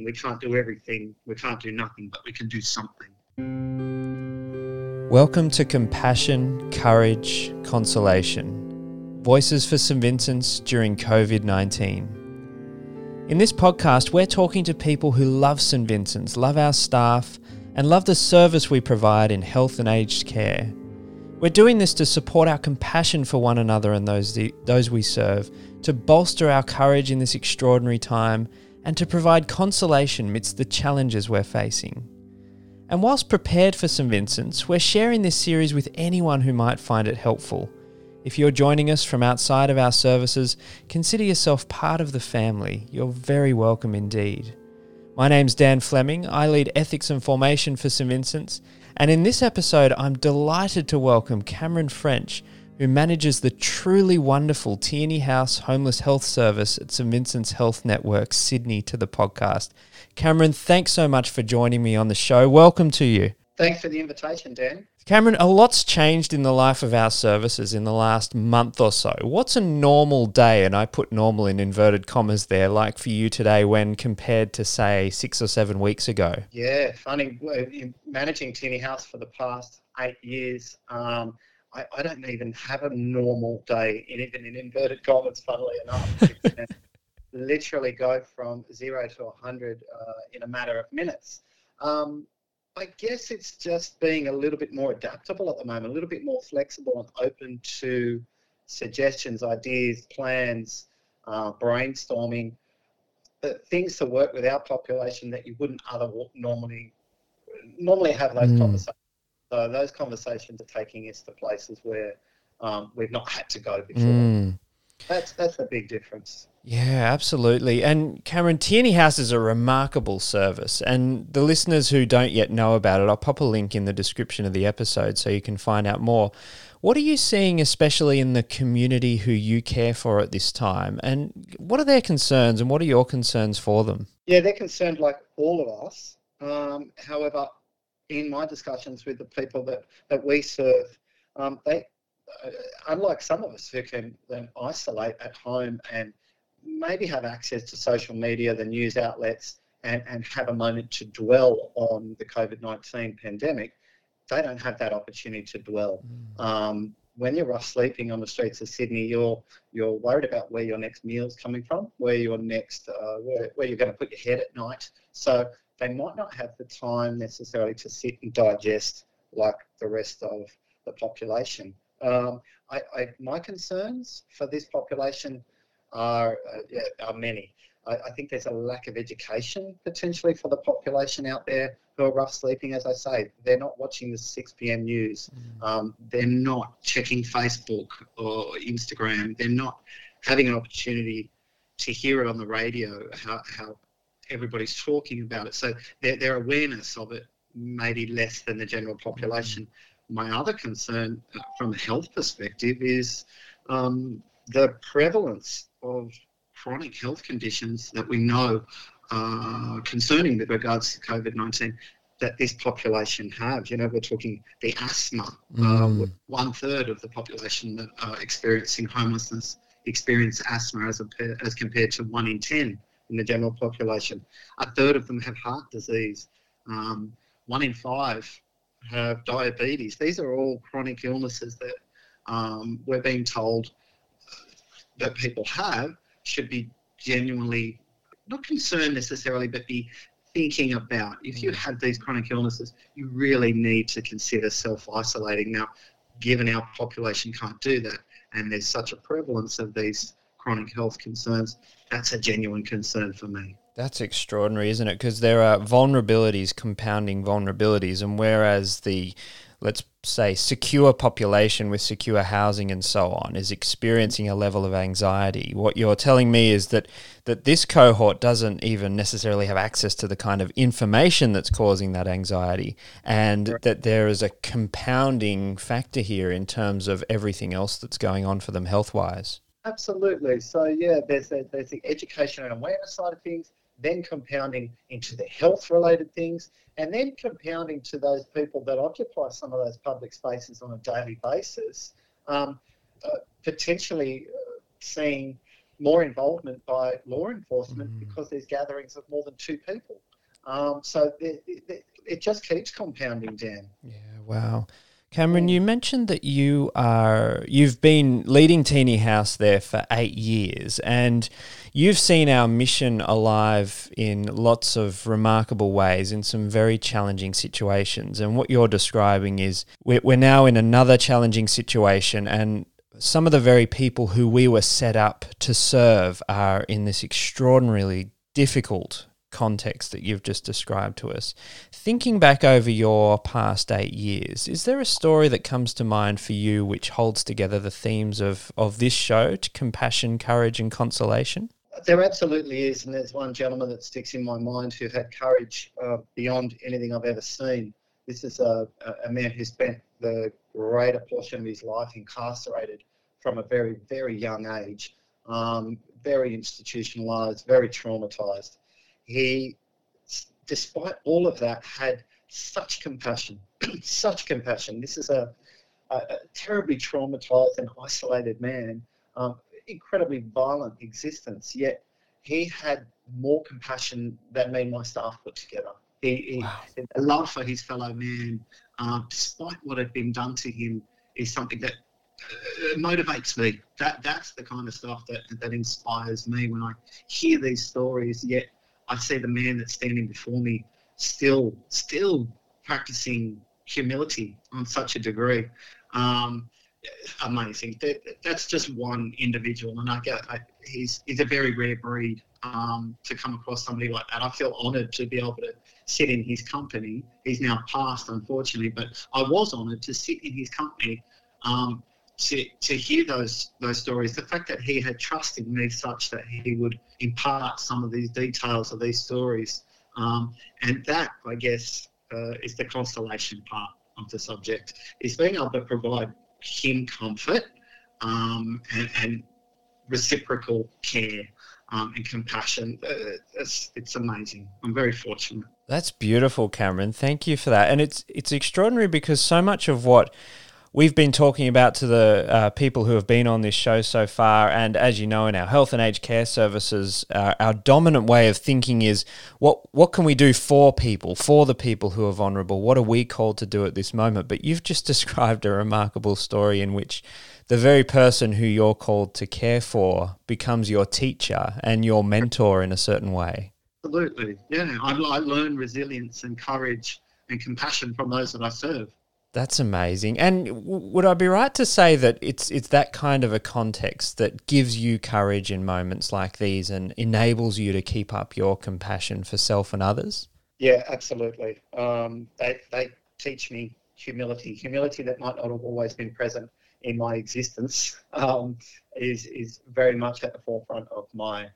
We can't do everything, we can't do nothing, but we can do something. Welcome to Compassion, Courage, Consolation Voices for St. Vincent's during COVID 19. In this podcast, we're talking to people who love St. Vincent's, love our staff, and love the service we provide in health and aged care. We're doing this to support our compassion for one another and those, those we serve, to bolster our courage in this extraordinary time, and to provide consolation amidst the challenges we're facing. And whilst prepared for St. Vincent's, we're sharing this series with anyone who might find it helpful. If you're joining us from outside of our services, consider yourself part of the family. You're very welcome indeed. My name's Dan Fleming. I lead ethics and formation for St. Vincent's. And in this episode, I'm delighted to welcome Cameron French, who manages the truly wonderful Tierney House Homeless Health Service at St. Vincent's Health Network, Sydney, to the podcast. Cameron, thanks so much for joining me on the show. Welcome to you. Thanks for the invitation, Dan. Cameron, a lot's changed in the life of our services in the last month or so. What's a normal day, and I put normal in inverted commas there, like for you today when compared to, say, six or seven weeks ago? Yeah, funny. Managing Tierney House for the past eight years, um, I, I, don't even have a normal day, even in inverted commas, funnily enough. literally go from zero to 100 uh, in a matter of minutes. Um, I guess it's just being a little bit more adaptable at the moment, a little bit more flexible and open to suggestions, ideas, plans, uh, brainstorming, uh, things to work with our population that you wouldn't other normally normally have those mm. conversations. So those conversations are taking us to places where um, we've not had to go before. Mm. That's that's a big difference. Yeah, absolutely. And Cameron, Tierney House is a remarkable service. And the listeners who don't yet know about it, I'll pop a link in the description of the episode so you can find out more. What are you seeing, especially in the community who you care for at this time? And what are their concerns and what are your concerns for them? Yeah, they're concerned like all of us. Um, however, in my discussions with the people that, that we serve, um, they, uh, unlike some of us who can then isolate at home and maybe have access to social media, the news outlets, and, and have a moment to dwell on the COVID 19 pandemic, they don't have that opportunity to dwell. Mm. Um, when you're rough sleeping on the streets of Sydney, you're you're worried about where your next meal's coming from, where your next uh, where, where you're going to put your head at night. So they might not have the time necessarily to sit and digest like the rest of the population. Um, I, I, my concerns for this population are, uh, are many. I, I, think there's a lack of education potentially for the population out there who are rough sleeping. As I say, they're not watching the 6 p.m. news. Mm. Um, they're not checking Facebook or Instagram. They're not having an opportunity to hear it on the radio how, how everybody's talking about it. So their, their awareness of it may be less than the general population. Mm. My other concern uh, from a health perspective is um, the prevalence of chronic health conditions that we know uh, concerning with regards to COVID 19 that this population have. You know, we're talking the asthma, mm. uh, one third of the population that are experiencing homelessness experience asthma as, a, as compared to one in 10 in the general population. A third of them have heart disease. Um, one in five have diabetes. These are all chronic illnesses that um, we're being told that people have should be genuinely not concerned necessarily, but be thinking about. If you mm. have these chronic illnesses, you really need to consider self isolating. Now, given our population can't do that, and there's such a prevalence of these chronic health concerns, that's a genuine concern for me. That's extraordinary, isn't it? Because there are vulnerabilities compounding vulnerabilities, and whereas the let's say, secure population with secure housing and so on is experiencing a level of anxiety. What you're telling me is that that this cohort doesn't even necessarily have access to the kind of information that's causing that anxiety, and right. that there is a compounding factor here in terms of everything else that's going on for them health wise. Absolutely. So yeah, there's a, there's the education and awareness side of things then compounding into the health related things, and then compounding to those people that occupy some of those public spaces on a daily basis, um, uh, potentially uh, seeing more involvement by law enforcement mm. because there's gatherings of more than two people. Um, so it, it, it, just keeps compounding, Dan. Yeah, wow. Cameron, you mentioned that you are you've been leading Tierney House there for eight years, and you've seen our mission alive in lots of remarkable ways in some very challenging situations. And what you're describing is we're, we're now in another challenging situation, and some of the very people who we were set up to serve are in this extraordinarily difficult context that you've just described to us. Thinking back over your past eight years, is there a story that comes to mind for you which holds together the themes of, of this show compassion, courage, and consolation? There absolutely is, and there's one gentleman that sticks in my mind who had courage uh, beyond anything I've ever seen. This is a, a man who spent the greater portion of his life incarcerated from a very, very young age, um, very institutionalized, very traumatized. He, despite all of that, had such compassion, such compassion. This is a, a, a terribly traumatized and isolated man, um, incredibly violent existence, yet he had more compassion than me and my staff put together. He, he wow. a love for his fellow man, uh, despite what had been done to him, is something that uh, motivates me. That that's the kind of stuff that that inspires me when I hear these stories. Yet I see the man that's standing before me still still practicing humility on such a degree. Um, amazing. That, that's just one individual, and I get I, he's he's a very rare breed um, to come across somebody like that. I feel honoured to be able to sit in his company. He's now passed, unfortunately, but I was honoured to sit in his company. Um, to, to hear those those stories, the fact that he had trusted me such that he would impart some of these details of these stories, um, and that I guess uh, is the constellation part of the subject is being able to provide him comfort um, and, and, reciprocal care um, and compassion. Uh, it's, it's amazing. I'm very fortunate. That's beautiful, Cameron. Thank you for that. And it's it's extraordinary because so much of what we've been talking about to the uh, people who have been on this show so far, and as you know, in our health and aged care services, uh, our dominant way of thinking is what what can we do for people, for the people who are vulnerable? What are we called to do at this moment? But you've just described a remarkable story in which the very person who you're called to care for becomes your teacher and your mentor in a certain way. Absolutely, yeah. I, I learn resilience and courage and compassion from those that I serve. That's amazing. And w- would I be right to say that it's it's that kind of a context that gives you courage in moments like these and enables you to keep up your compassion for self and others? Yeah, absolutely. Um, they they teach me humility, humility that might not have always been present in my existence, um, is is very much at the forefront of my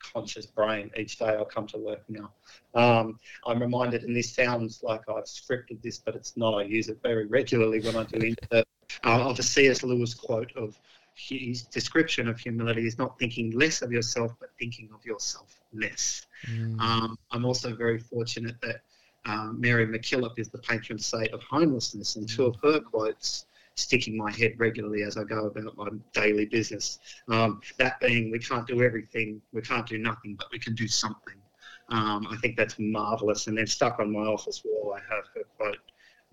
conscious brain each day I come to work now. Um, I'm reminded, and this sounds like I've scripted this, but it's not. I use it very regularly when I do interviews. Uh, of a C.S. Lewis quote of his description of humility is not thinking less of yourself, but thinking of yourself less. Mm. Um, I'm also very fortunate that um, Mary MacKillop is the patron saint of homelessness, and two of her quotes sticking my head regularly as I go about my daily business. Um, that being, we can't do everything, we can't do nothing, but we can do something. Um, I think that's marvelous. And then stuck on my office wall, I have her quote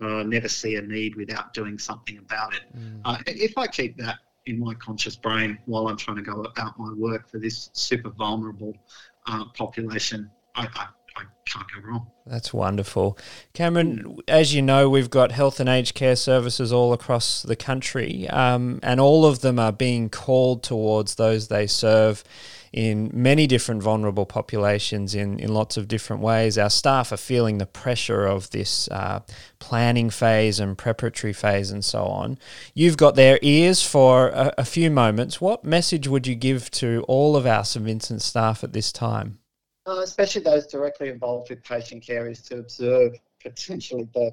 uh, never see a need without doing something about it. Mm. Uh, if I keep that in my conscious brain while I'm trying to go about my work for this super vulnerable uh, population, I, I, I can't go wrong. That's wonderful. Cameron, as you know, we've got health and aged care services all across the country, um, and all of them are being called towards those they serve in many different vulnerable populations in, in lots of different ways. Our staff are feeling the pressure of this uh, planning phase and preparatory phase and so on. You've got their ears for a, a few moments. What message would you give to all of our St Vincent staff at this time? Uh, especially those directly involved with patient care, is to observe potentially the,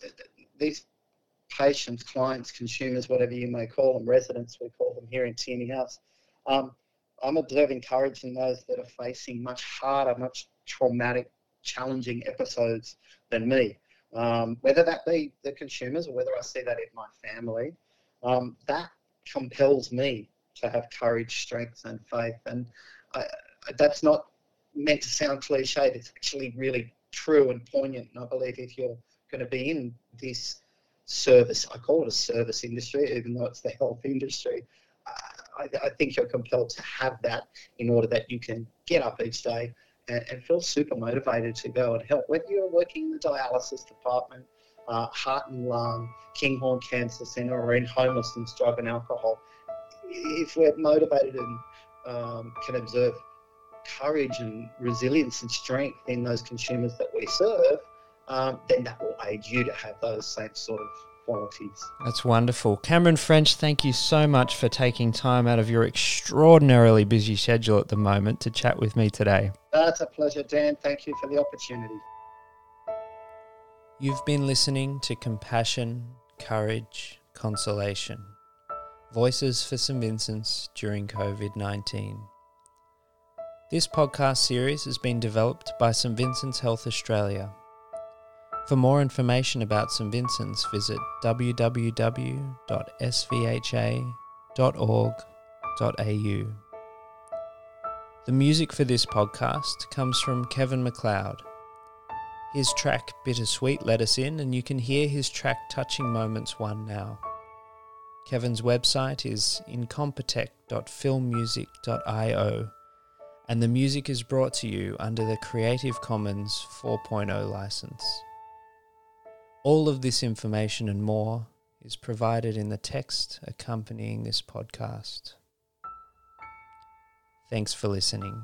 the, these patients, clients, consumers, whatever you may call them, residents, we call them here in Tierney House. Um, I'm observing courage in those that are facing much harder, much traumatic, challenging episodes than me. Um, whether that be the consumers or whether I see that in my family, um, that compels me to have courage, strength, and faith. And I, that's not meant to sound cliched. It's actually really true and poignant. And I believe if you're going to be in this service, I call it a service industry, even though it's the health industry, I, I, think you're compelled to have that in order that you can get up each day and, and feel super motivated to go and help. Whether you're working in the dialysis department, uh, heart and lung, Kinghorn Cancer Centre, or in homelessness, drug and alcohol, if we're motivated and um, can observe courage and resilience and strength in those consumers that we serve, um, then that will aid you to have those same sort of qualities. That's wonderful. Cameron French, thank you so much for taking time out of your extraordinarily busy schedule at the moment to chat with me today. That's a pleasure, Dan. Thank you for the opportunity. You've been listening to Compassion, Courage, Consolation Voices for St. Vincent's during COVID 19. This podcast series has been developed by St. Vincent's Health Australia. For more information about St. Vincent's, visit www.svha.org.au. The music for this podcast comes from Kevin MacLeod. His track Bittersweet let us in, and you can hear his track Touching Moments 1 now. Kevin's website is incompetech.filmmusic.io, and the music is brought to you under the Creative Commons 4.0 license. All of this information and more is provided in the text accompanying this podcast. Thanks for listening.